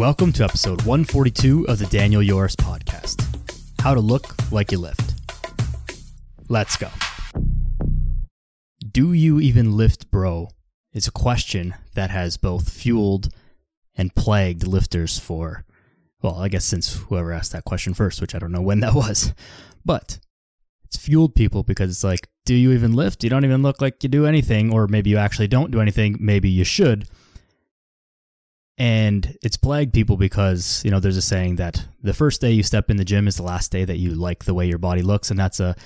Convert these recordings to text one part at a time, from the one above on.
Welcome to episode 142 of the Daniel Yoris podcast How to Look Like You Lift. Let's go. Do you even lift, bro? Is a question that has both fueled and plagued lifters for, well, I guess since whoever asked that question first, which I don't know when that was. But it's fueled people because it's like, do you even lift? You don't even look like you do anything, or maybe you actually don't do anything. Maybe you should and it's plagued people because you know there's a saying that the first day you step in the gym is the last day that you like the way your body looks. And that's a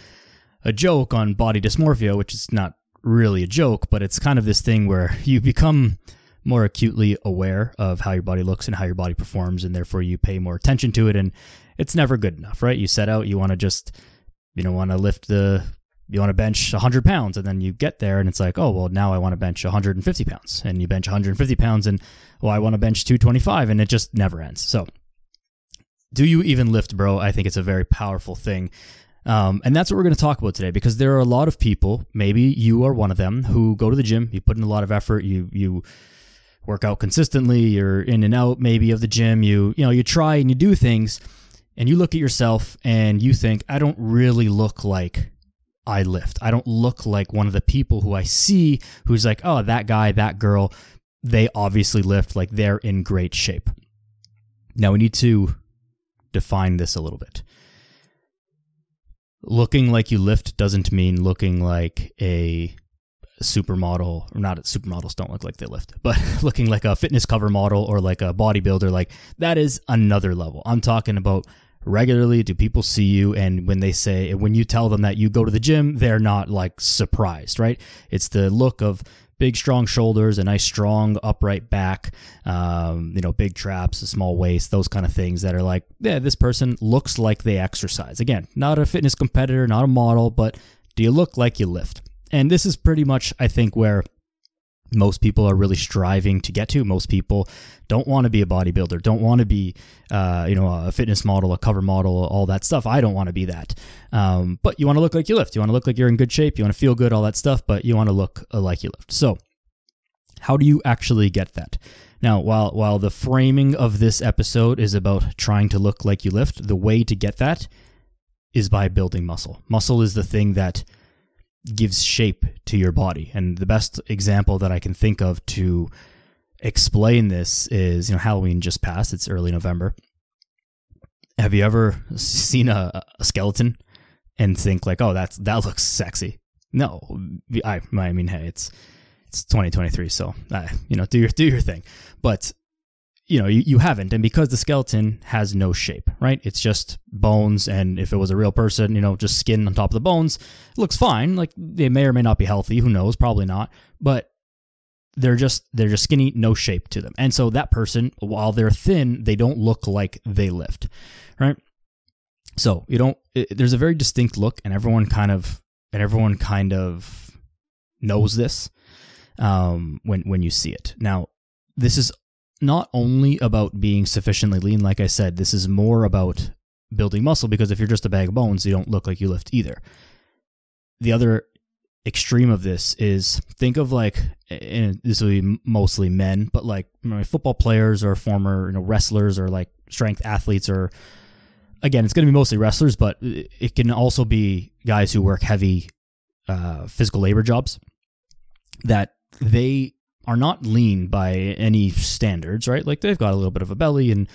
a joke on body dysmorphia which is not really a joke but it's kind of this thing where you become more acutely aware of how your body looks and how your body performs and therefore you pay more attention to it and it's never good enough right? You set out you want to just you know want to lift the you want to bench 100 pounds and then you get there and it's like oh well now i want to bench 150 pounds. And you bench 150 pounds and well i want to bench 225 and it just never ends. So do you even lift bro? I think it's a very powerful thing. Um, and that's what we're going to talk about today because there are a lot of people maybe you are one of them who go to the gym you put in a lot of effort you you work out consistently you're in and out maybe of the gym you you know you try and you do things and you look at yourself and you think i don't really look like I lift. I don't look like one of the people who I see who's like, oh, that guy, that girl, they obviously lift, like they're in great shape. Now we need to define this a little bit. Looking like you lift doesn't mean looking like a supermodel, or not supermodels don't look like they lift, but looking like a fitness cover model or like a bodybuilder, like that is another level. I'm talking about regularly? Do people see you? And when they say, when you tell them that you go to the gym, they're not like surprised, right? It's the look of big, strong shoulders, a nice, strong, upright back, um, you know, big traps, a small waist, those kind of things that are like, yeah, this person looks like they exercise. Again, not a fitness competitor, not a model, but do you look like you lift? And this is pretty much, I think, where most people are really striving to get to. Most people don't want to be a bodybuilder, don't want to be, uh, you know, a fitness model, a cover model, all that stuff. I don't want to be that. Um, but you want to look like you lift. You want to look like you're in good shape. You want to feel good, all that stuff. But you want to look uh, like you lift. So, how do you actually get that? Now, while while the framing of this episode is about trying to look like you lift, the way to get that is by building muscle. Muscle is the thing that gives shape to your body. And the best example that I can think of to explain this is, you know, Halloween just passed. It's early November. Have you ever seen a, a skeleton and think like, "Oh, that's that looks sexy"? No, I I mean, hey, it's it's 2023, so uh, you know, do your do your thing. But you know, you, you haven't. And because the skeleton has no shape, right? It's just bones. And if it was a real person, you know, just skin on top of the bones, it looks fine. Like they may or may not be healthy. Who knows? Probably not. But they're just they're just skinny, no shape to them. And so that person, while they're thin, they don't look like they lift, right? So you don't. It, there's a very distinct look, and everyone kind of and everyone kind of knows this um, when when you see it. Now, this is not only about being sufficiently lean, like I said, this is more about building muscle because if you're just a bag of bones, you don't look like you lift either. The other extreme of this is think of like, and this will be mostly men, but like football players or former you know, wrestlers or like strength athletes or again, it's going to be mostly wrestlers, but it can also be guys who work heavy uh, physical labor jobs that they are not lean by any standards, right? Like they've got a little bit of a belly and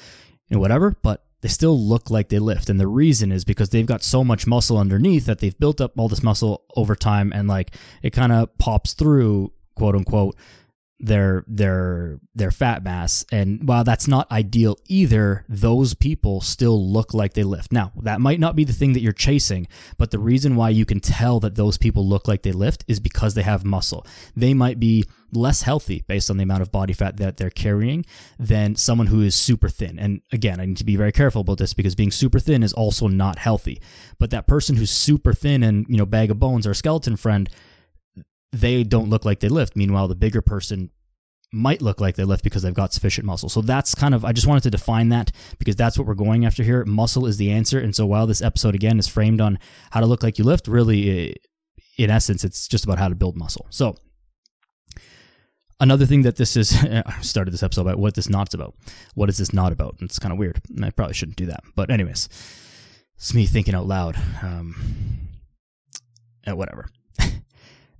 you know, whatever, but they still look like they lift. And the reason is because they've got so much muscle underneath that they've built up all this muscle over time and like it kind of pops through, quote unquote, their their their fat mass. And while that's not ideal either those people still look like they lift. Now that might not be the thing that you're chasing but the reason why you can tell that those people look like they lift is because they have muscle. They might be less healthy based on the amount of body fat that they're carrying than someone who is super thin. And again i need to be very careful about this because being super thin is also not healthy. But that person who's super thin and you know bag of bones or skeleton friend they don't look like they lift. Meanwhile, the bigger person might look like they lift because they've got sufficient muscle. So that's kind of, I just wanted to define that because that's what we're going after here. Muscle is the answer. And so while this episode, again, is framed on how to look like you lift, really, in essence, it's just about how to build muscle. So Another thing that this is, I started this episode about what this not's about. What is this not about? And it's kind of weird. I probably shouldn't do that. But, anyways, it's me thinking out loud. Um, whatever.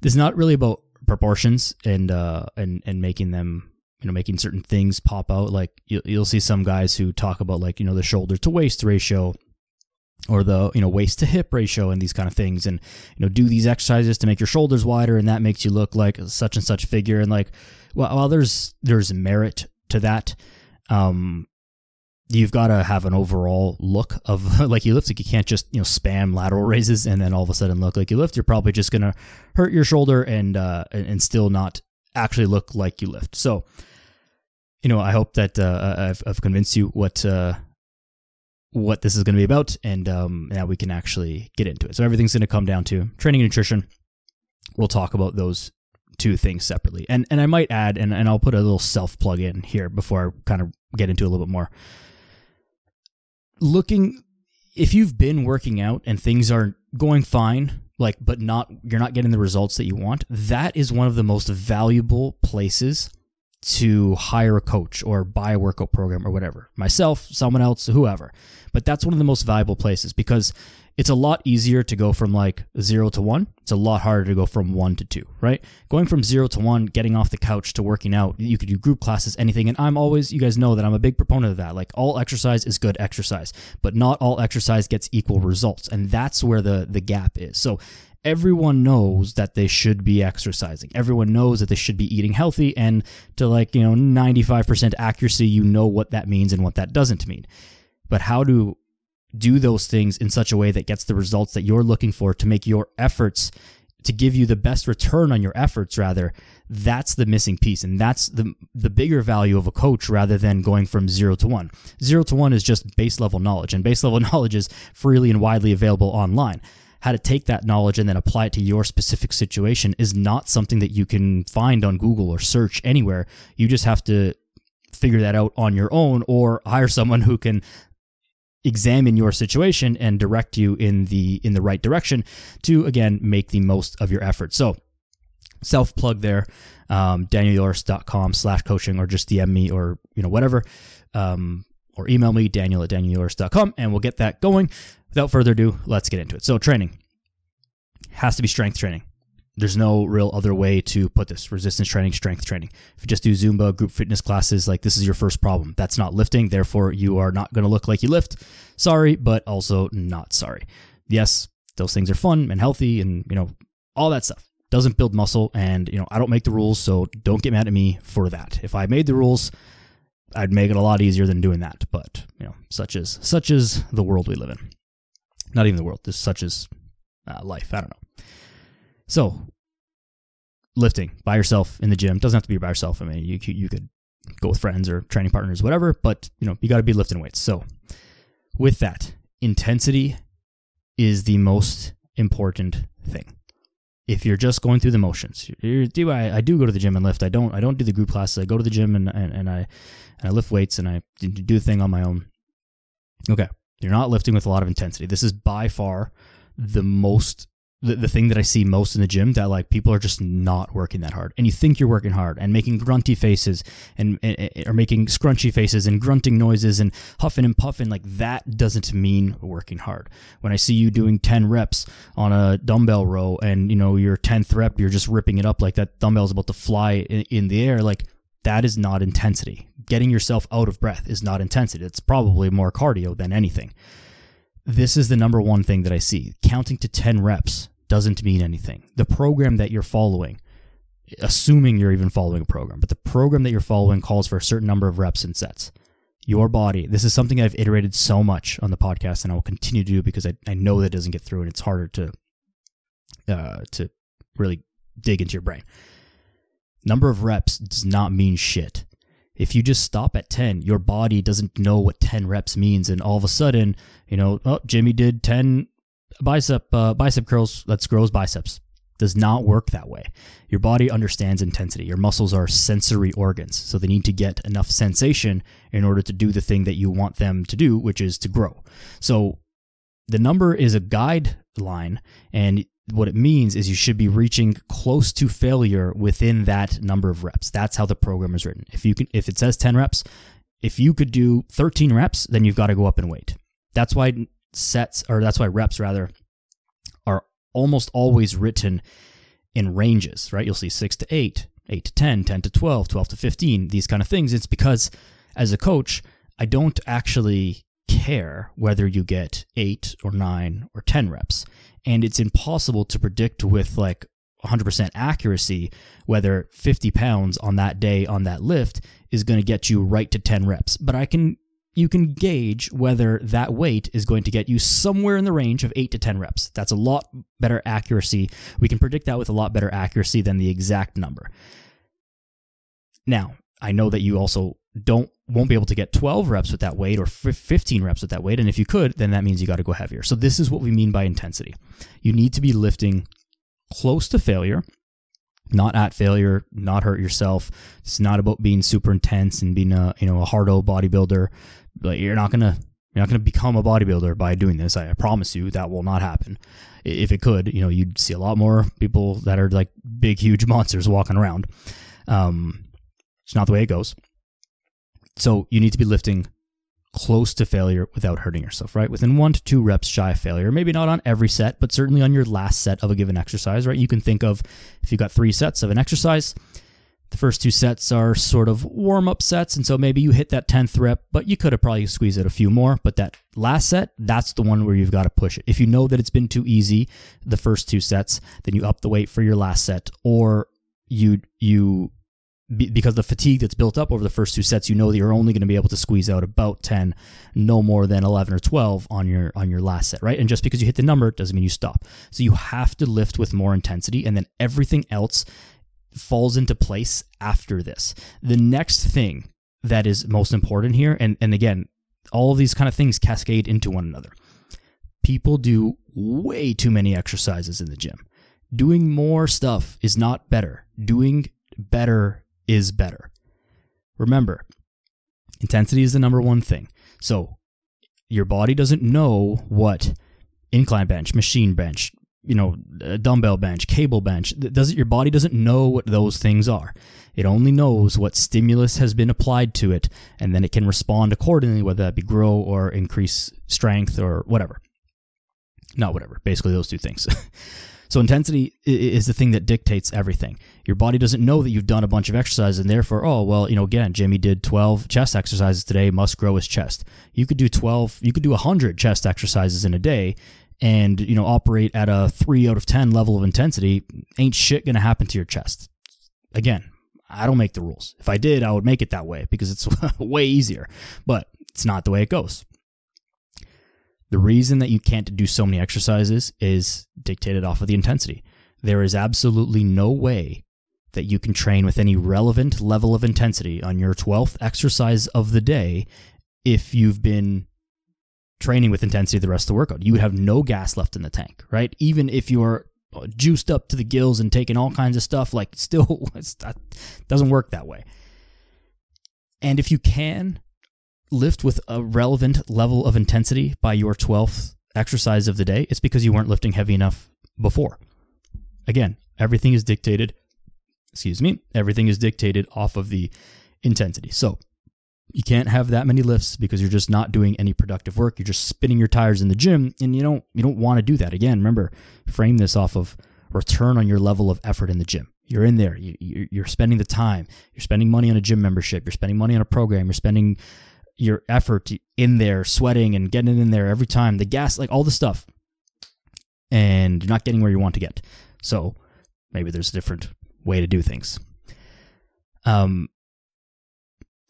this is not really about proportions and uh, and and making them you know making certain things pop out. Like you'll, you'll see some guys who talk about like you know the shoulder to waist ratio or the you know waist to hip ratio and these kind of things and you know do these exercises to make your shoulders wider and that makes you look like such and such figure and like well while there's there's merit to that um you've got to have an overall look of like you lift like you can't just you know spam lateral raises and then all of a sudden look like you lift you're probably just gonna hurt your shoulder and uh and still not actually look like you lift so you know i hope that uh i've, I've convinced you what uh what this is going to be about, and um, now we can actually get into it. So everything's going to come down to training and nutrition. We'll talk about those two things separately, and and I might add, and and I'll put a little self plug in here before I kind of get into a little bit more. Looking, if you've been working out and things are going fine, like but not you're not getting the results that you want, that is one of the most valuable places to hire a coach or buy a workout program or whatever. Myself, someone else, whoever. But that's one of the most valuable places because it's a lot easier to go from like zero to one. It's a lot harder to go from one to two, right? Going from zero to one, getting off the couch to working out, you could do group classes, anything. And I'm always, you guys know that I'm a big proponent of that. Like all exercise is good exercise, but not all exercise gets equal results. And that's where the, the gap is. So everyone knows that they should be exercising. Everyone knows that they should be eating healthy. And to like, you know, 95% accuracy, you know what that means and what that doesn't mean. But how to do those things in such a way that gets the results that you're looking for to make your efforts to give you the best return on your efforts rather that's the missing piece and that's the the bigger value of a coach rather than going from 0 to 1 0 to 1 is just base level knowledge and base level knowledge is freely and widely available online how to take that knowledge and then apply it to your specific situation is not something that you can find on Google or search anywhere. You just have to figure that out on your own or hire someone who can examine your situation and direct you in the in the right direction to again make the most of your effort. So self plug there um, danielyoris.com slash coaching or just dm me or you know whatever um, or email me daniel at danielyoris.com and we'll get that going without further ado, let's get into it. So, training has to be strength training. There's no real other way to put this resistance training, strength training. If you just do Zumba, group fitness classes, like this is your first problem. That's not lifting. Therefore, you are not going to look like you lift. Sorry, but also not sorry. Yes, those things are fun and healthy and, you know, all that stuff. Doesn't build muscle. And, you know, I don't make the rules. So don't get mad at me for that. If I made the rules, I'd make it a lot easier than doing that. But, you know, such is, such is the world we live in not even the world, just such as uh, life. I don't know. So, lifting by yourself in the gym doesn't have to be by yourself. I mean, you you could go with friends or training partners, whatever. But you know, you got to be lifting weights. So, with that, intensity is the most important thing. If you're just going through the motions, do I, I do go to the gym and lift. I don't I don't do the group classes. I go to the gym and and, and I I lift weights and I do the thing on my own. Okay, you're not lifting with a lot of intensity. This is by far the most the, the thing that I see most in the gym that like people are just not working that hard. And you think you're working hard and making grunty faces and, and or making scrunchy faces and grunting noises and huffing and puffing like that doesn't mean working hard. When I see you doing 10 reps on a dumbbell row and you know your 10th rep you're just ripping it up like that dumbbell's about to fly in, in the air like that is not intensity getting yourself out of breath is not intensity. It's probably more cardio than anything. This is the number one thing that I see. Counting to 10 reps doesn't mean anything. The program that you're following, assuming you're even following a program, but the program that you're following calls for a certain number of reps and sets. Your body, this is something I've iterated so much on the podcast and I will continue to do because I, I know that doesn't get through and it's harder to uh, to really dig into your brain. Number of reps does not mean shit if you just stop at 10, your body doesn't know what 10 reps means. And all of a sudden, you know, oh, Jimmy did 10 bicep, uh, bicep curls. Let's grow biceps. Does not work that way. Your body understands intensity. Your muscles are sensory organs. So they need to get enough sensation in order to do the thing that you want them to do, which is to grow. So the number is a guideline and what it means is you should be reaching close to failure within that number of reps. That's how the program is written. If you can, if it says 10 reps, if you could do 13 reps, then you've got to go up in weight. That's why sets, or that's why reps rather, are almost always written in ranges, right? You'll see six to eight, eight to 10, 10 to 12, 12 to 15, these kind of things. It's because as a coach, I don't actually care whether you get eight or nine or 10 reps. And it's impossible to predict with like 100% accuracy whether 50 pounds on that day on that lift is going to get you right to 10 reps. But I can you can gauge whether that weight is going to get you somewhere in the range of 8 to 10 reps. That's a lot better accuracy. We can predict that with a lot better accuracy than the exact number. Now, I know that you also don't won't be able to get 12 reps with that weight or 15 reps with that weight and if you could then that means you got to go heavier. So this is what we mean by intensity. You need to be lifting close to failure, not at failure, not hurt yourself. It's not about being super intense and being a, you know, a hardo bodybuilder. Like you're not going to you're not going to become a bodybuilder by doing this. I, I promise you that will not happen. If it could, you know, you'd see a lot more people that are like big, huge monsters walking around. Um, it's not the way it goes. So you need to be lifting close to failure without hurting yourself, right? Within one to two reps shy of failure. Maybe not on every set, but certainly on your last set of a given exercise, right? You can think of if you've got three sets of an exercise, the first two sets are sort of warm up sets. And so maybe you hit that 10th rep, but you could have probably squeezed it a few more. But that last set, that's the one where you've got to push it. If you know that it's been too easy the first two sets, then you up the weight for your last set or you, you because the fatigue that's built up over the first two sets, you know that you're only going to be able to squeeze out about 10, no more than 11 or 12 on your on your last set, right? And just because you hit the number doesn't mean you stop. So you have to lift with more intensity and then everything else falls into place after this. The next thing that is most important here and and again, all of these kind of things cascade into one another. People do way too many exercises in the gym. Doing more stuff is not better. Doing better is better. Remember, intensity is the number one thing. So your body doesn't know what incline bench, machine bench, you know, dumbbell bench, cable bench. Does your body doesn't know what those things are. It only knows what stimulus has been applied to it, and then it can respond accordingly, whether that be grow or increase strength or whatever. Not whatever. Basically, those two things. So intensity is the thing that dictates everything. Your body doesn't know that you've done a bunch of exercise and therefore, oh, well, you know, again, Jimmy did 12 chest exercises today, must grow his chest. You could do 12, you could do 100 chest exercises in a day and, you know, operate at a 3 out of 10 level of intensity. Ain't shit going to happen to your chest. Again, I don't make the rules. If I did, I would make it that way because it's way easier, but it's not the way it goes. The reason that you can't do so many exercises is dictated off of the intensity. There is absolutely no way that you can train with any relevant level of intensity on your 12th exercise of the day if you've been training with intensity the rest of the workout. You would have no gas left in the tank, right? Even if you're uh, juiced up to the gills and taking all kinds of stuff, like still, that doesn't work that way. And if you can lift with a relevant level of intensity by your 12th exercise of the day, it's because you weren't lifting heavy enough before. Again, everything is dictated, excuse me, everything is dictated off of the intensity. So you can't have that many lifts because you're just not doing any productive work. You're just spinning your tires in the gym and you don't you don't want to do that. Again, remember, frame this off of return on your level of effort in the gym. You're in there. You, are spending the time. You're spending money on a gym membership. You're spending money on a program. You're spending your effort in there, sweating and getting in there every time, the gas, like all the stuff, and you're not getting where you want to get. So maybe there's a different way to do things. Um,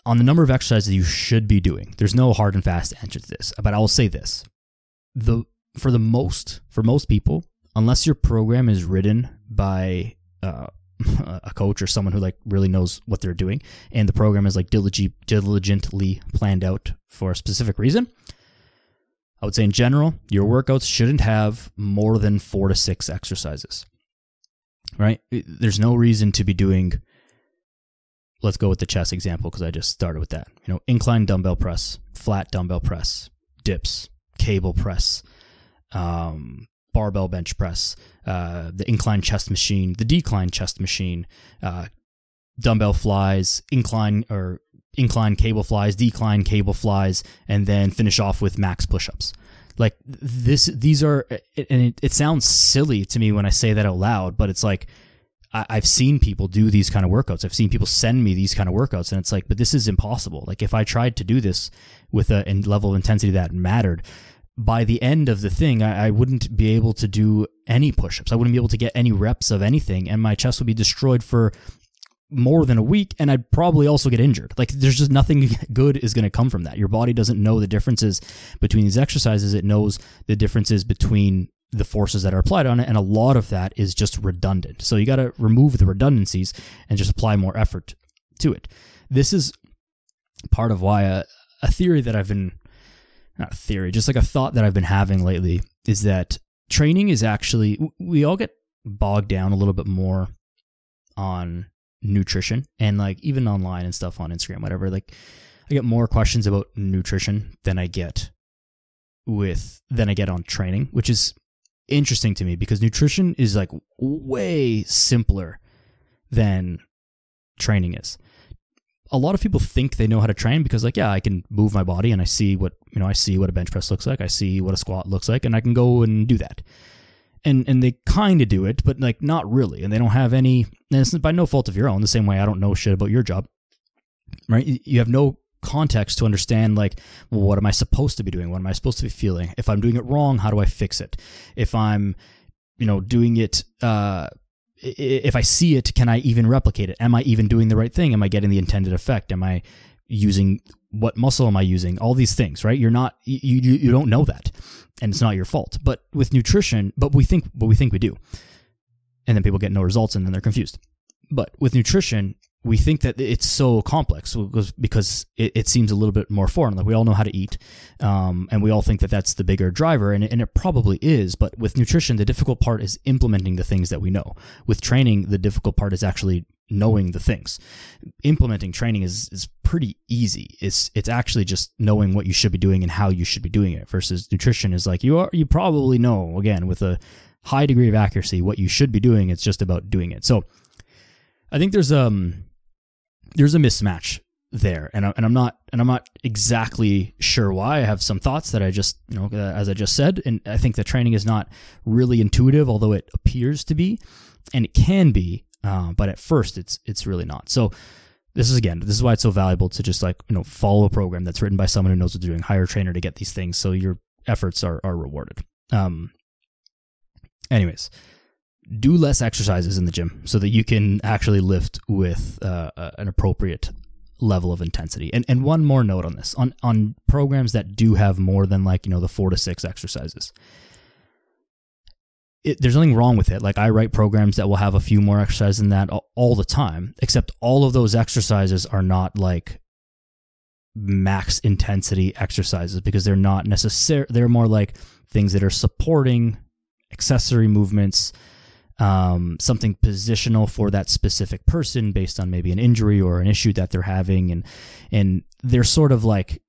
on the number of exercises you should be doing, there's no hard and fast answer to this, but I will say this: the for the most for most people, unless your program is written by uh, a coach or someone who like really knows what they're doing. And the program is like diligently planned out for a specific reason. I would say in general your workouts shouldn't have more than four to six exercises right? There's no reason to be doing let's go with the chest example because i just started with that. You know incline dumbbell press flat dumbbell press dips cable press um, barbell bench press, uh, the incline chest machine, the decline chest machine, uh, dumbbell flies, incline or incline cable flies, decline cable flies, and then finish off with max push-ups. Like this, these are, and it, it sounds silly to me when I say that out loud, but it's like I, I've seen people do these kind of workouts. I've seen people send me these kind of workouts, and it's like, but this is impossible. Like if I tried to do this with a level of intensity that mattered, by the end of the thing, I, I, wouldn't be able to do any push-ups. I wouldn't be able to get any reps of anything, and my chest would be destroyed for more than a week and I'd probably also get injured. Like there's just nothing good is going to come from that. Your body doesn't know the differences between these exercises. It knows the differences between the forces that are applied on it and a lot of that is just redundant. So you got to remove the redundancies and just apply more effort to it. This is part of why a, a theory that I've been not theory, just like a thought that I've been having lately is that training is actually we all get bogged down a little bit more on nutrition and like even online and stuff on Instagram, whatever. Like I get more questions about nutrition than I get with than I get on training, which is interesting to me because nutrition is like way simpler than training is. A lot of people think they know how to train because like yeah, I can move my body and I see what, you know, I see what a bench press looks like, I see what a squat looks like and I can go and do that and and they kind of do it, but like not really, and they don't have any. And it's by no fault of your own. The same way I don't know shit about your job, right? You have no context to understand like well, what am I supposed to be doing? What am I supposed to be feeling? If I'm doing it wrong, how do I fix it? If I'm, you know, doing it. Uh, if I see it, can I even replicate it? Am I even doing the right thing? Am I getting the intended effect? Am I using what muscle am I using? All these things, right? You're not you you, you don't know that, and it's not your fault. But with nutrition, but we think but we think we do, and then people get no results, and then they're confused. But with nutrition, we think that it's so complex because it, it, seems a little bit more foreign. Like we all know how to eat, um, and we all think that that's the bigger driver, and, and it probably is. But with nutrition, the difficult part is implementing the things that we know. With training, the difficult part is actually knowing the things. Implementing training is is pretty easy. It's it's actually just knowing what you should be doing and how you should be doing it. Versus nutrition is like you are you probably know again with a high degree of accuracy what you should be doing. It's just about doing it. So I think there's um there's a mismatch there. And, I, and I'm not and I'm not exactly sure why. I have some thoughts that I just you know uh, as I just said and I think that training is not really intuitive although it appears to be and it can be uh, but at first it's it's really not. So this is again this is why it's so valuable to just like you know follow a program that's written by someone who knows what they're doing hire a trainer to get these things so your efforts are are rewarded. Um anyways do less exercises in the gym so that you can actually lift with uh, an appropriate level of intensity. And and one more note on this on on programs that do have more than like you know the four to six exercises. It, there's nothing wrong with it. Like I write programs that will have a few more exercises than that all, all the time, except all of those exercises are not like max intensity exercises because they're not necessary. They're more like things that are supporting accessory movements um, something positional for that specific person based on maybe an injury or an issue that they're having, and and they're sort of like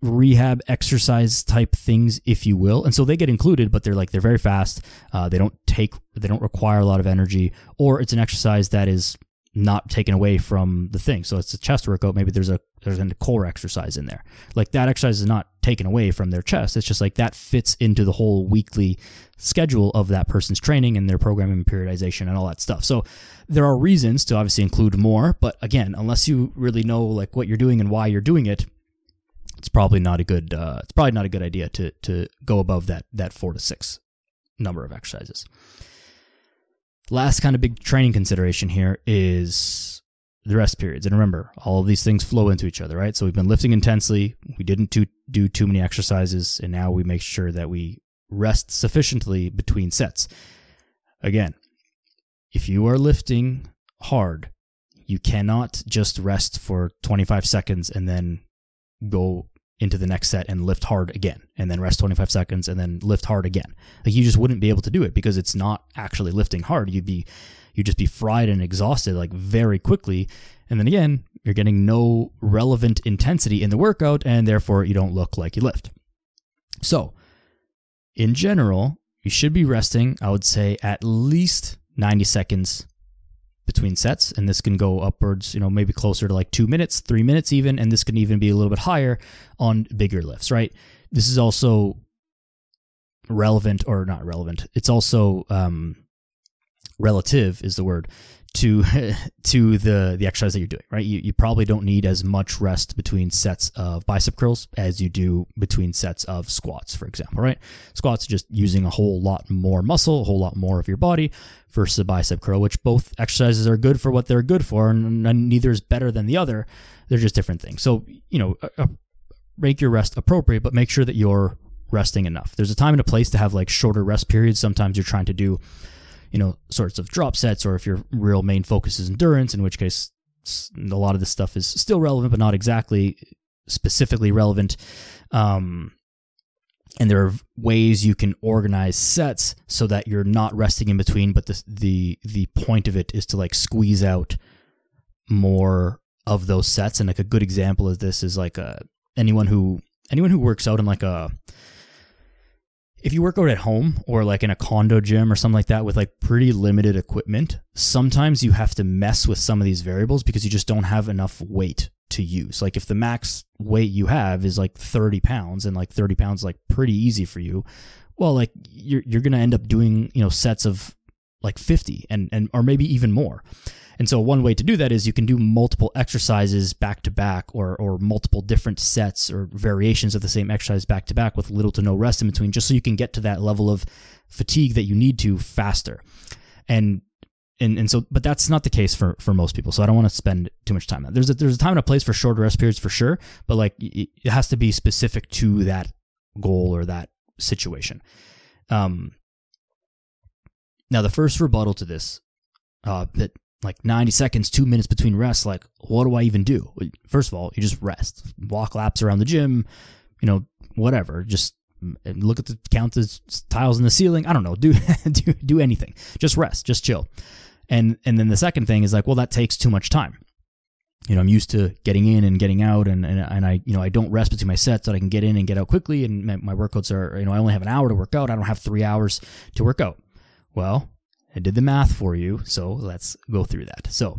rehab exercise type things, if you will. And so they get included, but they're like they're very fast. Uh, they don't take they don't require a lot of energy, or it's an exercise that is not taken away from the thing. So it's a chest workout. Maybe there's a there's a core exercise in there. Like that exercise is not taken away from their chest. It's just like that fits into the whole weekly schedule of that person's training and their programming periodization and all that stuff. So there are reasons to obviously include more, but again, unless you really know like what you're doing and why you're doing it, it's probably not a good uh, it's probably not a good idea to to go above that that four to six number of exercises. Last kind of big training consideration here is the rest periods. And remember, all of these things flow into each other, right? So we've been lifting intensely. We didn't do, do too many exercises. And now we make sure that we rest sufficiently between sets. Again, if you are lifting hard, you cannot just rest for 25 seconds and then go into the next set and lift hard again and then rest 25 seconds and then lift hard again. Like you just wouldn't be able to do it because it's not actually lifting hard. You'd be you'd just be fried and exhausted like very quickly. And then again, you're getting no relevant intensity in the workout and therefore you don't look like you lift. So, in general, you should be resting, I would say, at least 90 seconds between sets. And this can go upwards, you know, maybe closer to like two minutes, three minutes even. And this can even be a little bit higher on bigger lifts, right? This is also relevant or not relevant. It's also um, relative is the word to to the the exercise that you're doing, right? You, you probably don't need as much rest between sets of bicep curls as you do between sets of squats, for example, right? Squats just using a whole lot more muscle, a whole lot more of your body versus a bicep curl, which both exercises are good for what they're good for, and, and neither is better than the other. They're just different things. So you know, uh, make your rest appropriate, but make sure that you're resting enough. There's a time and a place to have like shorter rest periods. Sometimes you're trying to do you know, sorts of drop sets, or if your real main focus is endurance, in which case a lot of this stuff is still relevant, but not exactly specifically relevant. Um, and there are ways you can organize sets so that you're not resting in between, but the the the point of it is to like squeeze out more of those sets. And like a good example of this is like a uh, anyone who anyone who works out in like a if you work out at home or like in a condo gym or something like that with like pretty limited equipment, sometimes you have to mess with some of these variables because you just don't have enough weight to use. Like if the max weight you have is like 30 pounds and like 30 pounds like pretty easy for you, well, like you're, you're going to end up doing, you know, sets of like 50 and, and, or maybe even more. And so one way to do that is you can do multiple exercises back to back or or multiple different sets or variations of the same exercise back to back with little to no rest in between just so you can get to that level of fatigue that you need to faster. And and and so but that's not the case for for most people. So I don't want to spend too much time on. There's a there's a time and a place for shorter rest periods for sure, but like it has to be specific to that goal or that situation. Um now the first rebuttal to this uh, that like 90 seconds, two minutes between rests, like, what do I even do? First of all, you just rest, walk laps around the gym, you know, whatever. Just look at the count the tiles in the ceiling. I don't know. Do, do, do anything. Just rest, just chill. And, and then the second thing is like, well, that takes too much time. You know, I'm used to getting in and getting out and, and, and I, you know, I don't rest between my sets so that I can get in and get out quickly. And my, my workouts are, you know, I only have an hour to work out. I don't have three hours to work out. Well, I did the math for you, so let's go through that. So,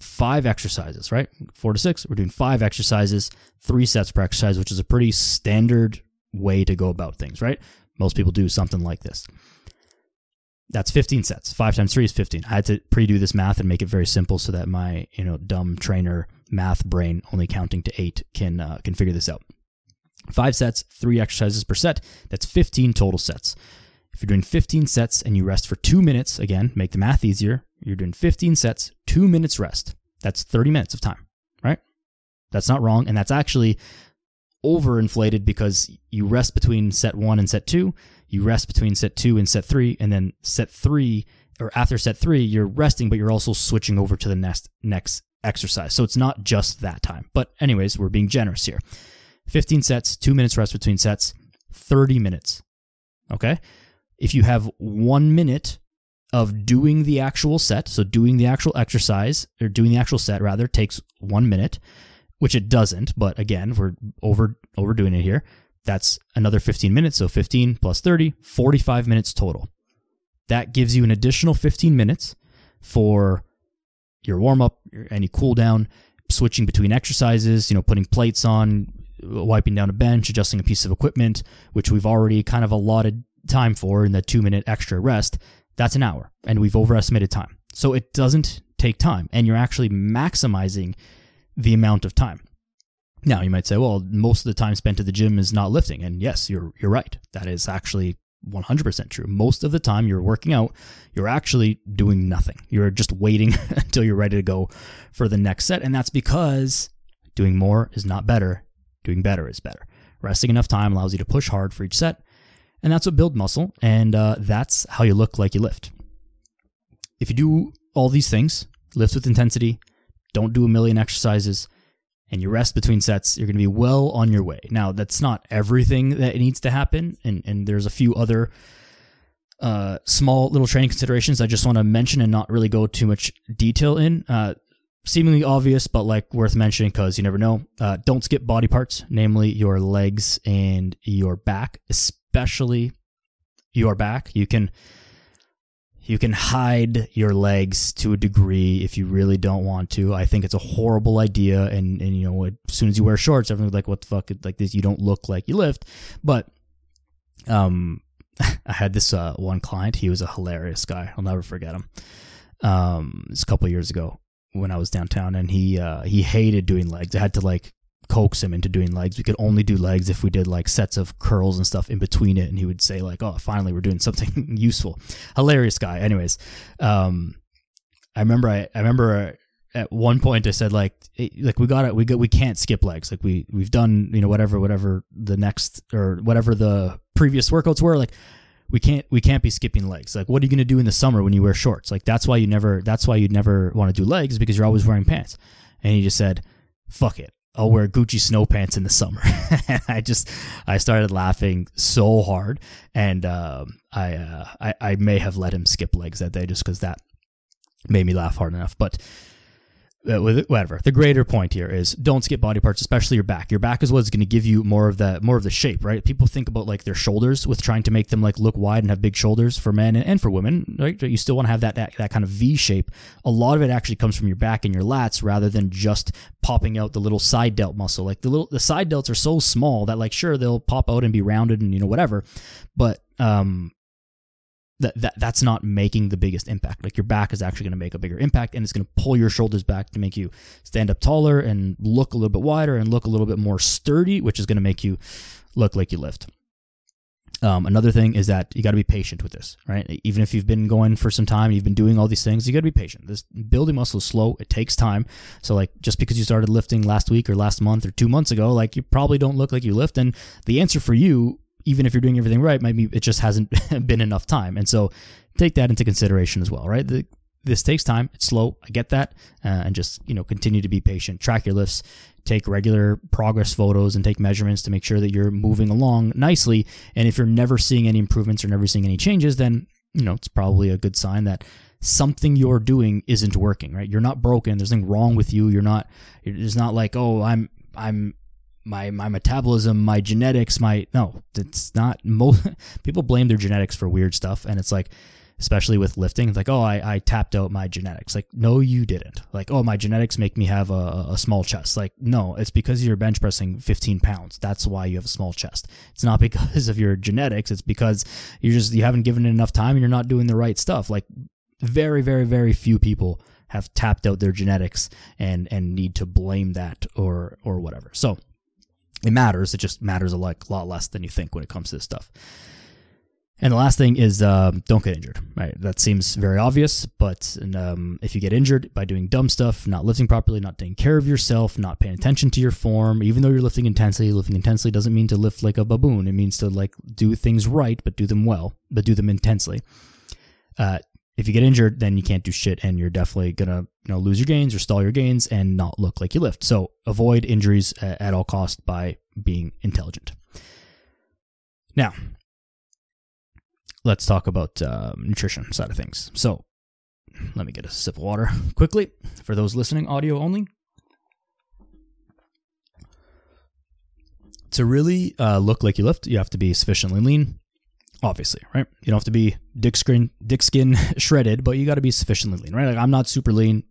five exercises, right? Four to six. We're doing five exercises, three sets per exercise, which is a pretty standard way to go about things, right? Most people do something like this. That's 15 sets. Five times three is 15. I had to pre-do this math and make it very simple so that my, you know, dumb trainer math brain, only counting to eight, can uh, can figure this out. Five sets, three exercises per set. That's 15 total sets. If you're doing 15 sets and you rest for two minutes, again, make the math easier. You're doing 15 sets, two minutes rest. That's 30 minutes of time, right? That's not wrong. And that's actually overinflated because you rest between set one and set two, you rest between set two and set three, and then set three or after set three, you're resting, but you're also switching over to the next next exercise. So it's not just that time. But anyways, we're being generous here. 15 sets, two minutes rest between sets, 30 minutes. Okay if you have one minute of doing the actual set, so doing the actual exercise or doing the actual set rather takes one minute, which it doesn't. But again, we're over overdoing it here. That's another 15 minutes. So 15 plus 30, 45 minutes total. That gives you an additional 15 minutes for your warm up, any cool down, switching between exercises, you know, putting plates on, wiping down a bench, adjusting a piece of equipment, which we've already kind of allotted time for in the two minute extra rest, that's an hour. And we've overestimated time. So it doesn't take time. And you're actually maximizing the amount of time. Now you might say, well, most of the time spent at the gym is not lifting. And yes, you're you're right. That is actually 100% true. Most of the time you're working out, you're actually doing nothing. You're just waiting until you're ready to go for the next set. And that's because doing more is not better. Doing better is better. Resting enough time allows you to push hard for each set and that's what build muscle, and uh, that's how you look like you lift. If you do all these things, lift with intensity, don't do a million exercises, and you rest between sets, you're going to be well on your way. Now, that's not everything that needs to happen, and, and there's a few other uh, small little training considerations I just want to mention and not really go too much detail in. Uh, seemingly obvious, but like worth mentioning because you never know. Uh, don't skip body parts, namely your legs and your back, especially your back. You can you can hide your legs to a degree if you really don't want to. I think it's a horrible idea, and and you know, as soon as you wear shorts, everyone's like, "What the fuck?" Like this, you don't look like you lift. But um, I had this uh, one client. He was a hilarious guy. I'll never forget him. Um, it's a couple years ago when I was downtown, and he uh, he hated doing legs. I had to like coax him into doing legs. We could only do legs if we did like sets of curls and stuff in between it. And he would say like, "Oh, finally, we're doing something useful." Hilarious guy. Anyways, um, I remember I, I remember at one point I said like like we got it we got we can't skip legs like we we've done you know whatever whatever the next or whatever the previous workouts were like we can't we can't be skipping legs like what are you going to do in the summer when you wear shorts like that's why you never that's why you never want to do legs because you're always wearing pants and he just said fuck it I'll wear Gucci snow pants in the summer. I just I started laughing so hard, and um, I, uh, I I may have let him skip legs that day just because that made me laugh hard enough. But whatever. The greater point here is don't skip body parts, especially your back. Your back is what's going to give you more of the more of the shape, right? People think about like their shoulders with trying to make them like look wide and have big shoulders for men and, and for women, right? You still want to have that, that that kind of V shape. A lot of it actually comes from your back and your lats rather than just popping out the little side delt muscle. Like the little the side delts are so small that like sure they'll pop out and be rounded and you know whatever, but um that, that that's not making the biggest impact. Like your back is actually going to make a bigger impact and it's going to pull your shoulders back to make you stand up taller and look a little bit wider and look a little bit more sturdy, which is going to make you look like you lift. Um, another thing is that you got to be patient with this, right? Even if you've been going for some time, you've been doing all these things, you got to be patient. This building muscle is slow; it takes time. So, like, just because you started lifting last week or last month or two months ago, like, you probably don't look like you lift. And the answer for you even if you're doing everything right, maybe it just hasn't been enough time. And so take that into consideration as well, right? The, this takes time. It's slow. I get that. Uh, and just, you know, continue to be patient. Track your lifts. Take regular progress photos and take measurements to make sure that you're moving along nicely. And if you're never seeing any improvements or never seeing any changes, then, you know, it's probably a good sign that something you're doing isn't working, right? You're not broken. There's nothing wrong with you. You're not, it's not like, oh, I'm, I'm my my metabolism, my genetics, my no, it's not. Most people blame their genetics for weird stuff, and it's like, especially with lifting, it's like, oh, I, I tapped out my genetics. Like, no, you didn't. Like, oh, my genetics make me have a, a small chest. Like, no, it's because you're bench pressing 15 pounds. That's why you have a small chest. It's not because of your genetics. It's because you're just you haven't given it enough time and you're not doing the right stuff. Like, very, very, very few people have tapped out their genetics and and need to blame that or or whatever. So it matters. It just matters a lot, lot less than you think when it comes to this stuff. And the last thing is um, don't get injured. Right, that seems very obvious, but um, if you get injured by doing dumb stuff, not lifting properly, not taking care of yourself, not paying attention to your form, even though you're lifting intensely, lifting intensely doesn't mean to lift like a baboon. It means to like do things right, but do them well, but do them intensely. Uh, if you get injured, then you can't do shit, and you're definitely gonna you know lose your gains or stall your gains and not look like you lift. So avoid injuries at all costs by being intelligent. Now, let's talk about um, nutrition side of things. So, let me get a sip of water quickly for those listening, audio only. To really uh, look like you lift, you have to be sufficiently lean, obviously, right? You don't have to be dick skin, dick skin shredded, but you got to be sufficiently lean, right? Like I'm not super lean.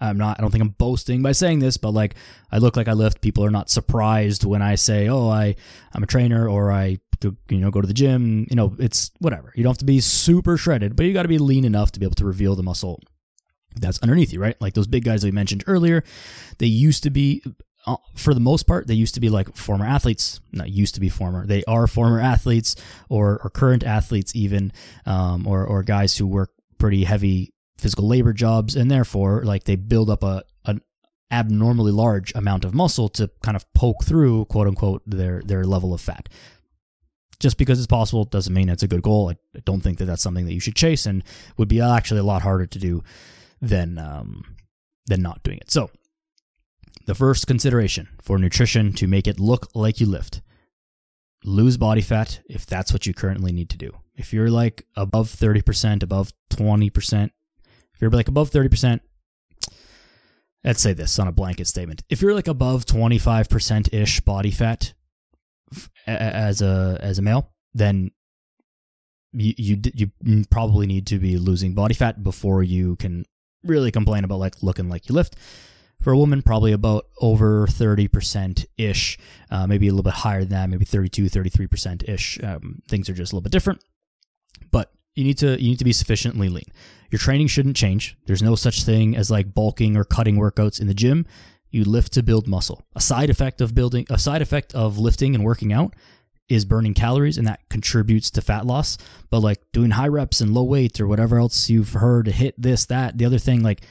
I'm not. I don't think I'm boasting by saying this, but like I look like I lift. People are not surprised when I say, "Oh, I I'm a trainer," or I you know go to the gym. You know, it's whatever. You don't have to be super shredded, but you got to be lean enough to be able to reveal the muscle that's underneath you, right? Like those big guys we mentioned earlier, they used to be for the most part, they used to be like former athletes. Not used to be former. They are former athletes or, or current athletes, even, um, or or guys who work pretty heavy physical labor jobs, and therefore, like they build up a an abnormally large amount of muscle to kind of poke through, quote unquote, their their level of fat. Just because it's possible doesn't mean it's a good goal. I don't think that that's something that you should chase, and would be actually a lot harder to do than um, than not doing it. So the first consideration for nutrition to make it look like you lift lose body fat if that's what you currently need to do. If you're like above 30%, above 20%, if you're like above 30%, let's say this on a blanket statement. If you're like above 25% ish body fat as a as a male, then you, you you probably need to be losing body fat before you can really complain about like looking like you lift. For a woman, probably about over 30% ish, uh, maybe a little bit higher than that, maybe 32, 33% ish. Um, things are just a little bit different. But you need to you need to be sufficiently lean. Your training shouldn't change. There's no such thing as like bulking or cutting workouts in the gym. You lift to build muscle. A side effect of building a side effect of lifting and working out is burning calories and that contributes to fat loss. But like doing high reps and low weight or whatever else you've heard, hit this, that, the other thing, like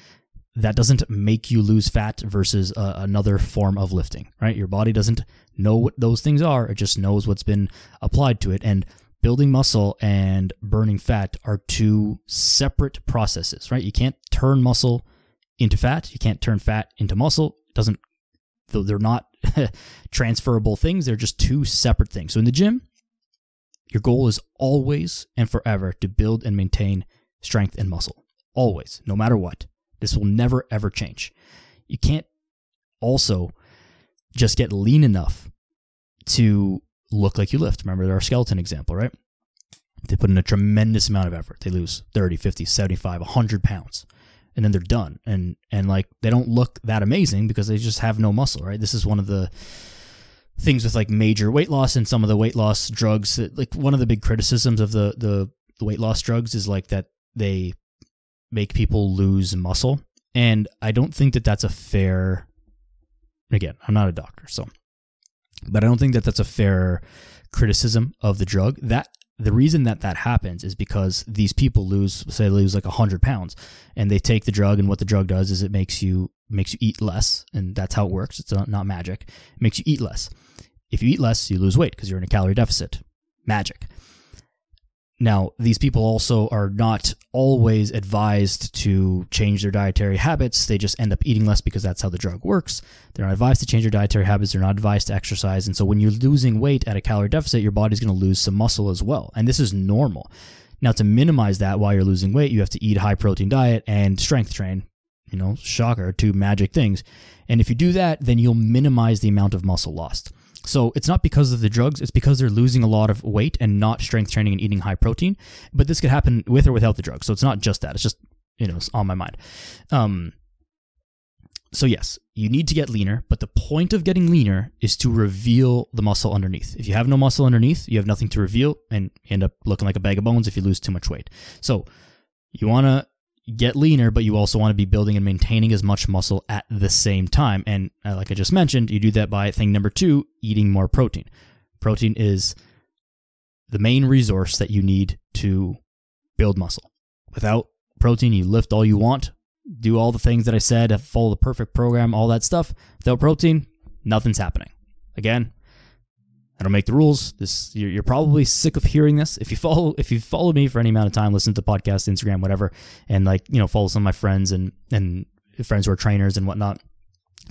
that doesn't make you lose fat versus uh, another form of lifting, right? Your body doesn't know what those things are. It just knows what's been applied to it. And building muscle and burning fat are two separate processes, right? You can't turn muscle into fat. You can't turn fat into muscle. It doesn't, they're not transferable things. They're just two separate things. So in the gym, your goal is always and forever to build and maintain strength and muscle. Always, no matter what. This will never ever change. You can't also just get lean enough to look like you lift. Remember our skeleton example, right? They put in a tremendous amount of effort. They lose 30, 50, 75, 100 pounds. And then they're done. And and like they don't look that amazing because they just have no muscle, right? This is one of the things with like major weight loss and some of the weight loss drugs that like one of the big criticisms of the the, the weight loss drugs is like that they make people lose muscle. And I don't think that that's a fair again, I'm not a doctor, so but I don't think that that's a fair criticism of the drug. That the reason that that happens is because these people lose, say, they lose like hundred pounds, and they take the drug, and what the drug does is it makes you makes you eat less, and that's how it works. It's not magic. It makes you eat less. If you eat less, you lose weight because you're in a calorie deficit. Magic. Now, these people also are not always advised to change their dietary habits. They just end up eating less because that's how the drug works. They're not advised to change their dietary habits. They're not advised to exercise. And so when you're losing weight at a calorie deficit, your body's going to lose some muscle as well. And this is normal. Now, to minimize that while you're losing weight, you have to eat a high protein diet and strength train. You know, shocker, two magic things. And if you do that, then you'll minimize the amount of muscle lost. So it's not because of the drugs, it's because they're losing a lot of weight and not strength training and eating high protein. But this could happen with or without the drugs. So it's not just that. It's just, you know, it's on my mind. Um, so yes, you need to get leaner, but the point of getting leaner is to reveal the muscle underneath. If you have no muscle underneath, you have nothing to reveal and end up looking like a bag of bones if you lose too much weight. So you want to get leaner, but you also want to be building and maintaining as much muscle at the same time. And uh, like I just mentioned, you do that by thing number two, eating more protein. Protein is the main resource that you need to build muscle. Without protein, you lift all you want, do all the things that I said, follow the perfect program, all that stuff. Without protein, nothing's happening. Again, I don't make the rules. This you're, you're, probably sick of hearing this. If you follow if you follow me for any amount of time, listen to the podcast, Instagram, whatever, and like you know follow some of my friends and and friends who are trainers and whatnot,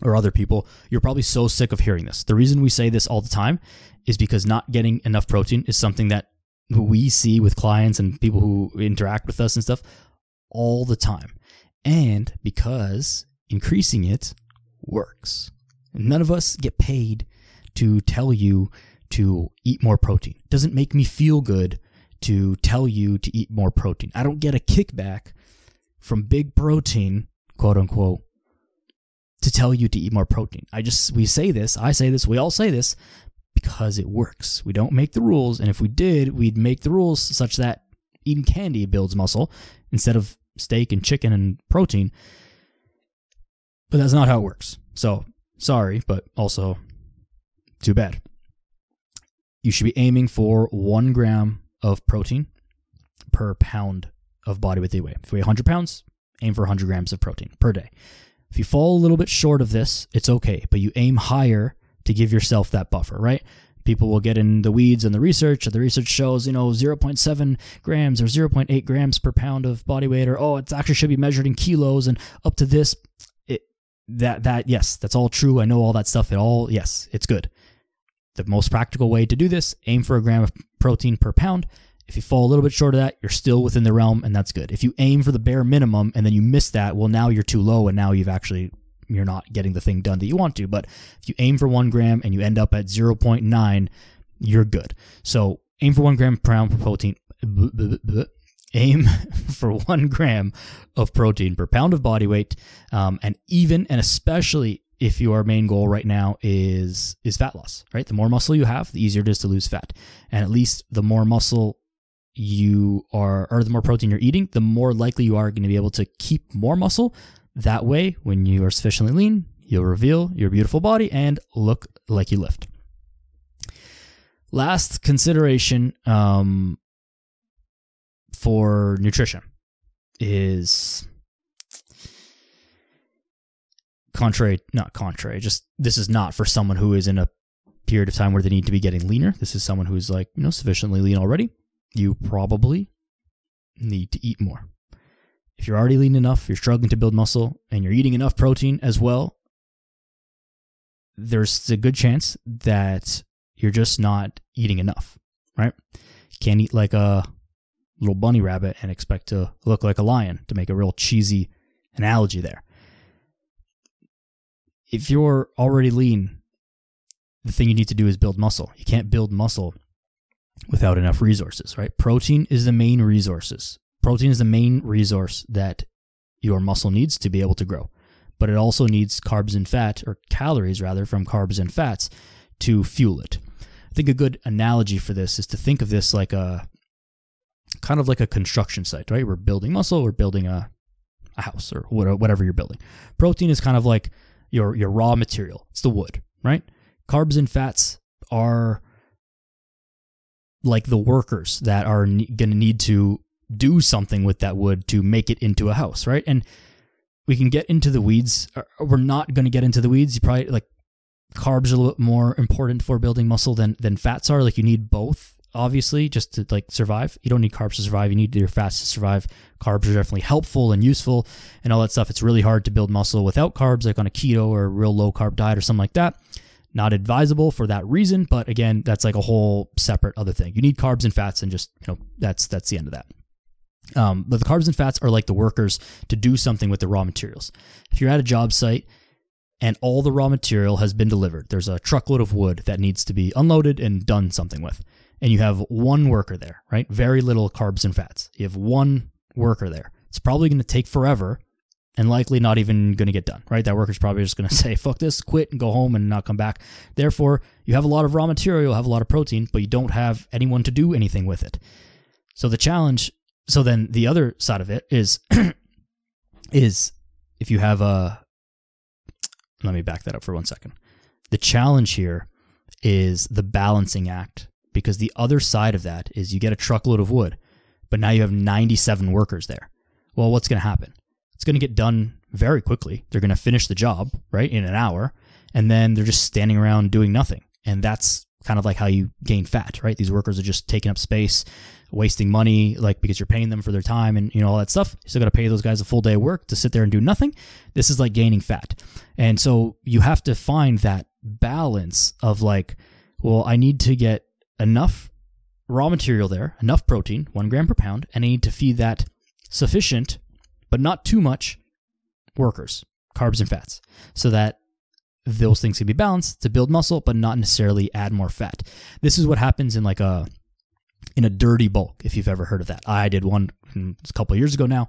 or other people, you're probably so sick of hearing this. The reason we say this all the time is because not getting enough protein is something that we see with clients and people who interact with us and stuff all the time, and because increasing it works. None of us get paid to tell you to eat more protein. It doesn't make me feel good to tell you to eat more protein. I don't get a kickback from big protein, quote unquote, to tell you to eat more protein. I just, we say this, I say this, we all say this because it works. We don't make the rules. And if we did, we'd make the rules such that eating candy builds muscle instead of steak and chicken and protein. But that's not how it works. So sorry, but also too bad you should be aiming for one gram of protein per pound of body weight that you weigh. If you weigh 100 pounds, aim for 100 grams of protein per day. If you fall a little bit short of this, it's okay, but you aim higher to give yourself that buffer, right? People will get in the weeds and the research. The research shows, you know, 0.7 grams or 0.8 grams per pound of body weight, or oh, it actually should be measured in kilos and up to this. It, that that yes, that's all true. I know all that stuff. It all yes, it's good. The most practical way to do this, aim for a gram of protein per pound. If you fall a little bit short of that, you're still within the realm and that's good. If you aim for the bare minimum and then you miss that, well, now you're too low and now you've actually, you're not getting the thing done that you want to. But if you aim for one gram and you end up at 0.9, you're good. So aim for one gram per pound for protein. aim for one gram of protein per pound of body weight, um, and even and especially if your main goal right now is is fat loss, right? The more muscle you have, the easier it is to lose fat, and at least the more muscle you are, or the more protein you're eating, the more likely you are going to be able to keep more muscle. That way, when you are sufficiently lean, you'll reveal your beautiful body and look like you lift. Last consideration um, for nutrition is contrary, not contrary, just this is not for someone who is in a period of time where they need to be getting leaner. This is someone who's like, you know, sufficiently lean already. You probably need to eat more. If you're already lean enough, you're struggling to build muscle, and you're eating enough protein as well, there's a good chance that you're just not eating enough, right? Can't eat like a little bunny rabbit and expect to look like a lion to make a real cheesy analogy there. If you're already lean, the thing you need to do is build muscle. You can't build muscle without enough resources, right? Protein is the main resources. Protein is the main resource that your muscle needs to be able to grow. But it also needs carbs and fat, or calories rather, from carbs and fats to fuel it. I think a good analogy for this is to think of this like a kind of like a construction site, right? We're building muscle, we're building a, a house or whatever you're building. Protein is kind of like your your raw material. It's the wood, right? Carbs and fats are like the workers that are ne- going to need to do something with that wood to make it into a house, right? And we can get into the weeds. Uh, we're not going to get into the weeds. You probably like carbs are a little bit more important for building muscle than than fats are. Like you need both, obviously, just to like survive. You don't need carbs to survive. You need your fats to survive. Carbs are definitely helpful and useful and all that stuff. It's really hard to build muscle without carbs, like on a keto or a real low carb diet or something like that. Not advisable for that reason, but again, that's like a whole separate other thing. You need carbs and fats, and just you know that's that's the end of that. Um, but the carbs and fats are like the workers to do something with the raw materials. If you're at a job site and all the raw material has been delivered. There's a truckload of wood that needs to be unloaded and done something with. And you have one worker there, right? Very little carbs and fats. You have one worker there. It's probably going to take forever and likely not even going to get done, right? That worker's probably just going to say, fuck this, quit and go home and not come back. Therefore, you have a lot of raw material, have a lot of protein, but you don't have anyone to do anything with it. So the challenge, so then the other side of it is, is if you have a, let me back that up for one second. The challenge here is the balancing act because the other side of that is you get a truckload of wood, but now you have 97 workers there. Well, what's going to happen? It's going to get done very quickly. They're going to finish the job, right, in an hour, and then they're just standing around doing nothing. And that's kind of like how you gain fat, right? These workers are just taking up space wasting money, like because you're paying them for their time and you know all that stuff. You still got to pay those guys a full day of work to sit there and do nothing. This is like gaining fat, and so you have to find that balance of like, well, I need to get enough raw material there, enough protein, one gram per pound, and I need to feed that sufficient, but not too much, workers, carbs and fats, so that those things can be balanced to build muscle, but not necessarily add more fat. This is what happens in like a in a dirty bulk, if you've ever heard of that. I did one a couple years ago now.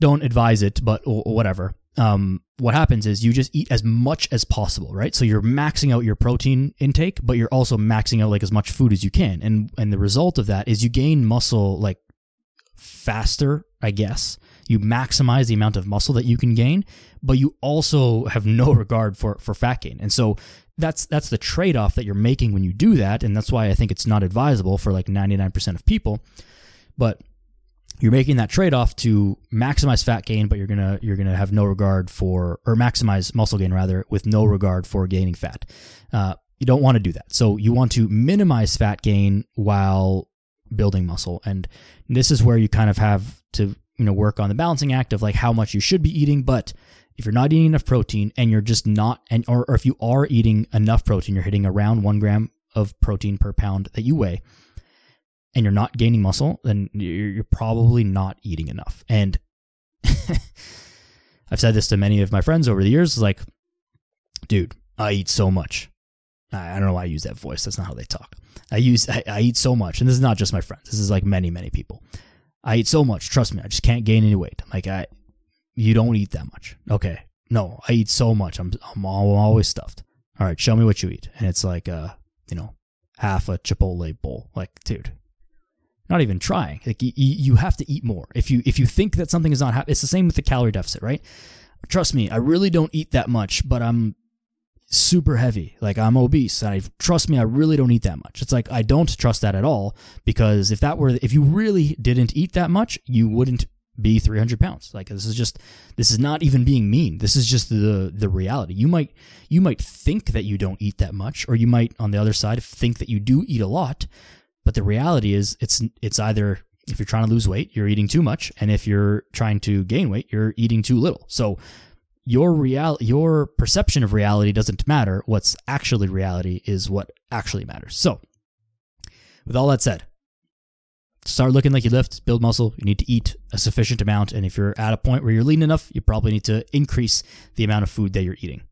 Don't advise it, but whatever. Um, what happens is you just eat as much as possible, right? So you're maxing out your protein intake, but you're also maxing out like as much food as you can. And and the result of that is you gain muscle like faster, I guess. You maximize the amount of muscle that you can gain, but you also have no regard for for fat gain. And so that's that's the trade-off that you're making when you do that and that's why I think it's not advisable for like 99% of people but you're making that trade-off to maximize fat gain but you're to you're to have no regard for or maximize muscle gain rather with no regard for gaining fat. Uh, you don't want to do that. So you want to minimize fat gain while building muscle. And this is where you kind of have to you know work on the balancing act of like how much you should be eating but if you're not eating enough protein and you're just not and or, or if you are eating enough protein you're hitting around one gram of protein per pound that you weigh and you're not gaining muscle then you're, probably not eating enough and i've said this to many of my friends over the years like dude i eat so much I don't know why I use that voice. That's not how they talk. I use I, I eat so much, and this is not just my friends. This is like many many people. I eat so much. Trust me, I just can't gain any weight. Like I, you don't eat that much. Okay, no, I eat so much. I'm I'm always stuffed. All right, show me what you eat, and it's like uh, you know, half a Chipotle bowl. Like, dude, not even trying. Like you, you have to eat more. If you if you think that something is not happening, it's the same with the calorie deficit, right? Trust me, I really don't eat that much, but I'm super heavy. Like I'm obese. I trust me, I really don't eat that much. It's like I don't trust that at all because if that were if you really didn't eat that much, you wouldn't be 300 pounds. Like this is just this is not even being mean. This is just the the reality. You might you might think that you don't eat that much, or you might on the other side think that you do eat a lot. But the reality is, it's it's either if you're trying to lose weight, you're eating too much, and if you're trying to gain weight, you're eating too little. So your real your perception of reality doesn't matter. What's actually reality is what actually matters. So, with all that said, start looking like you lift, build muscle. You need to eat a sufficient amount, and if you're at a point where you're lean enough, you probably need to increase the amount of food that you're eating.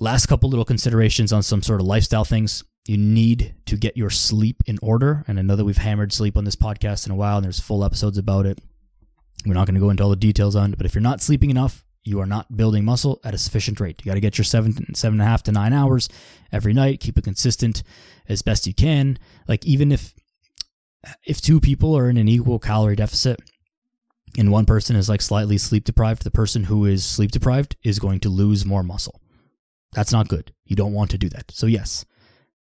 Last couple little considerations on some sort of lifestyle things. You need to get your sleep in order. And I know that we've hammered sleep on this podcast in a while, and there's full episodes about it. We're not going to go into all the details on it, but if you're not sleeping enough, you are not building muscle at a sufficient rate. You got to get your seven, seven and a half to nine hours every night. Keep it consistent as best you can. Like even if, if two people are in an equal calorie deficit, and one person is like slightly sleep deprived, the person who is sleep deprived is going to lose more muscle. That's not good. You don't want to do that. So, yes,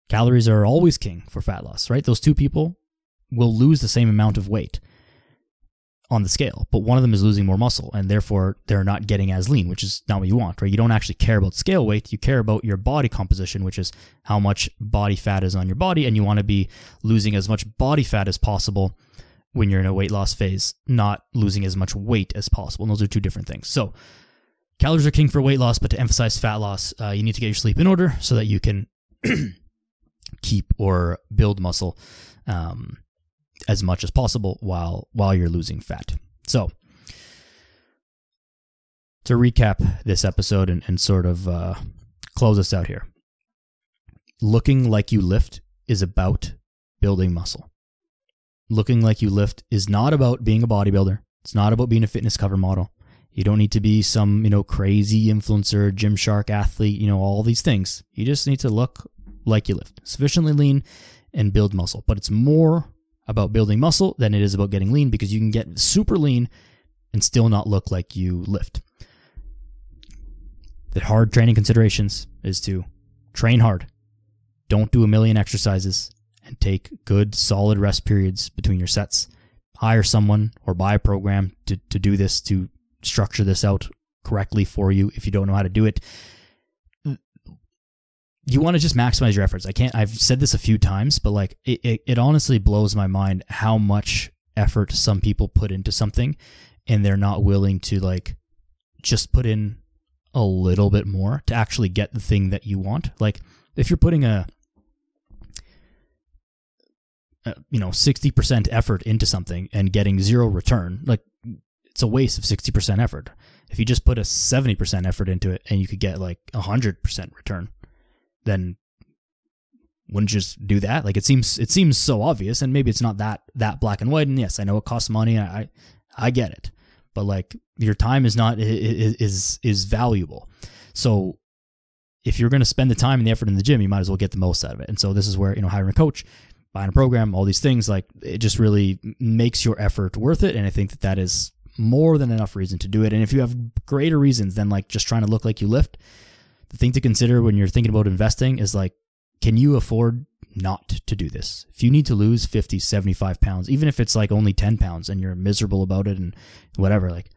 calories are always king for fat loss, right? Those two people will lose the same amount of weight on the scale, but one of them is losing more muscle and therefore they're not getting as lean, which is not what you want, right? You don't actually care about scale weight. You care about your body composition, which is how much body fat is on your body. And you want to be losing as much body fat as possible when you're in a weight loss phase, not losing as much weight as possible. And those are two different things. So calories are king for weight loss, but to emphasize fat loss, uh, you need to get your sleep in order so that you can keep or build muscle. Um, as much as possible while while you're losing fat. So to recap this episode and, and sort of uh, close us out here. Looking like you lift is about building muscle. Looking like you lift is not about being a bodybuilder. It's not about being a fitness cover model. You don't need to be some, you know, crazy influencer, Gymshark athlete, you know, all these things. You just need to look like you lift, sufficiently lean and build muscle. But it's more about building muscle than it is about getting lean because you can get super lean and still not look like you lift. The hard training considerations is to train hard. Don't do a million exercises and take good solid rest periods between your sets. Hire someone or buy a program to, to do this, to structure this out correctly for you if you don't know how to do it you want to just maximize your efforts. I can't, I've said this a few times, but like it, it, it, honestly blows my mind how much effort some people put into something and they're not willing to like just put in a little bit more to actually get the thing that you want. Like if you're putting a, a you know, 60% effort into something and getting zero return, like it's a waste of 60% effort. If you just put a 70% effort into it and you could get like 100% return then wouldn't you just do that? Like it seems it seems so obvious, and maybe it's not that that black and white. And yes, I know it costs money. I I get it, but like your time is not is is valuable. So if you're going to spend the time and the effort in the gym, you might as well get the most out of it. And so this is where you know hiring a coach, buying a program, all these things like it just really makes your effort worth it. And I think that that is more than enough reason to do it. And if you have greater reasons than like just trying to look like you lift, the thing to consider when you're thinking about investing is like, can you afford not to do this? If you need to lose 50, 75 pounds, even if it's like only 10 pounds and you're miserable about it and whatever, like,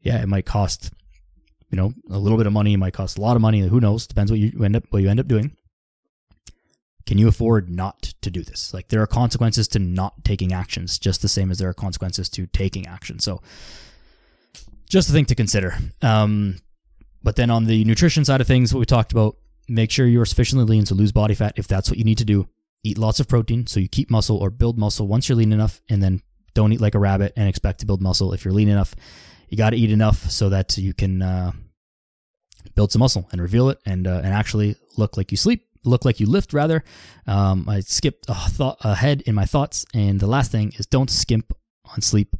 yeah, it might cost, you know, a little bit of money. It might cost a lot of money. Who knows? Depends what you end up, what you end up doing. Can you afford not to do this? Like there are consequences to not taking actions, just the same as there are consequences to taking action. So just a thing to consider. Um, but then on the nutrition side of things, what we talked about, make sure you're sufficiently lean to lose body fat if that's what you need to do. Eat lots of protein so you keep muscle or build muscle once you're lean enough, and then don't eat like a rabbit and expect to build muscle if you're lean enough. You got to eat enough so that you can uh, build some muscle and reveal it and uh, and actually look like you sleep look like you lift rather um, i skipped a thought ahead in my thoughts and the last thing is don't skimp on sleep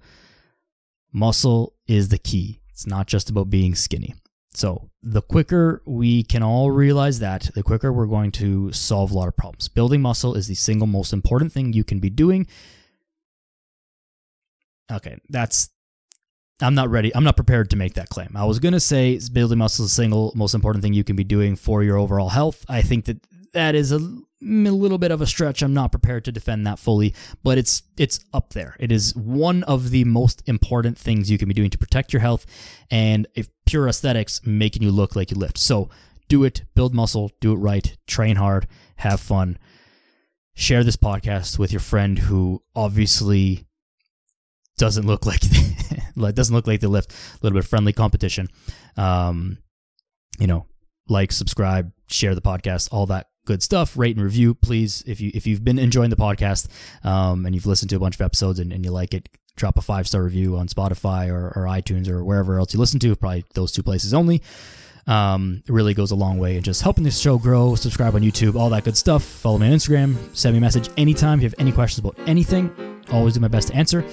muscle is the key it's not just about being skinny so the quicker we can all realize that the quicker we're going to solve a lot of problems building muscle is the single most important thing you can be doing okay that's I'm not ready. I'm not prepared to make that claim. I was going to say building muscle is the single most important thing you can be doing for your overall health. I think that that is a, a little bit of a stretch. I'm not prepared to defend that fully, but it's it's up there. It is one of the most important things you can be doing to protect your health and if pure aesthetics making you look like you lift. So do it, build muscle, do it right, train hard, have fun. Share this podcast with your friend who obviously doesn't look like doesn't look like they lift. A little bit of friendly competition. Um, you know, like, subscribe, share the podcast, all that good stuff. Rate and review, please. If you if you've been enjoying the podcast um, and you've listened to a bunch of episodes and, and you like it, drop a five star review on Spotify or, or iTunes or wherever else you listen to. Probably those two places only. Um, it really goes a long way in just helping this show grow. Subscribe on YouTube, all that good stuff. Follow me on Instagram. Send me a message anytime if you have any questions about anything. Always do my best to answer.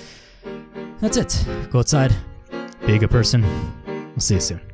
That's it. Go outside, be a good person. We'll see you soon.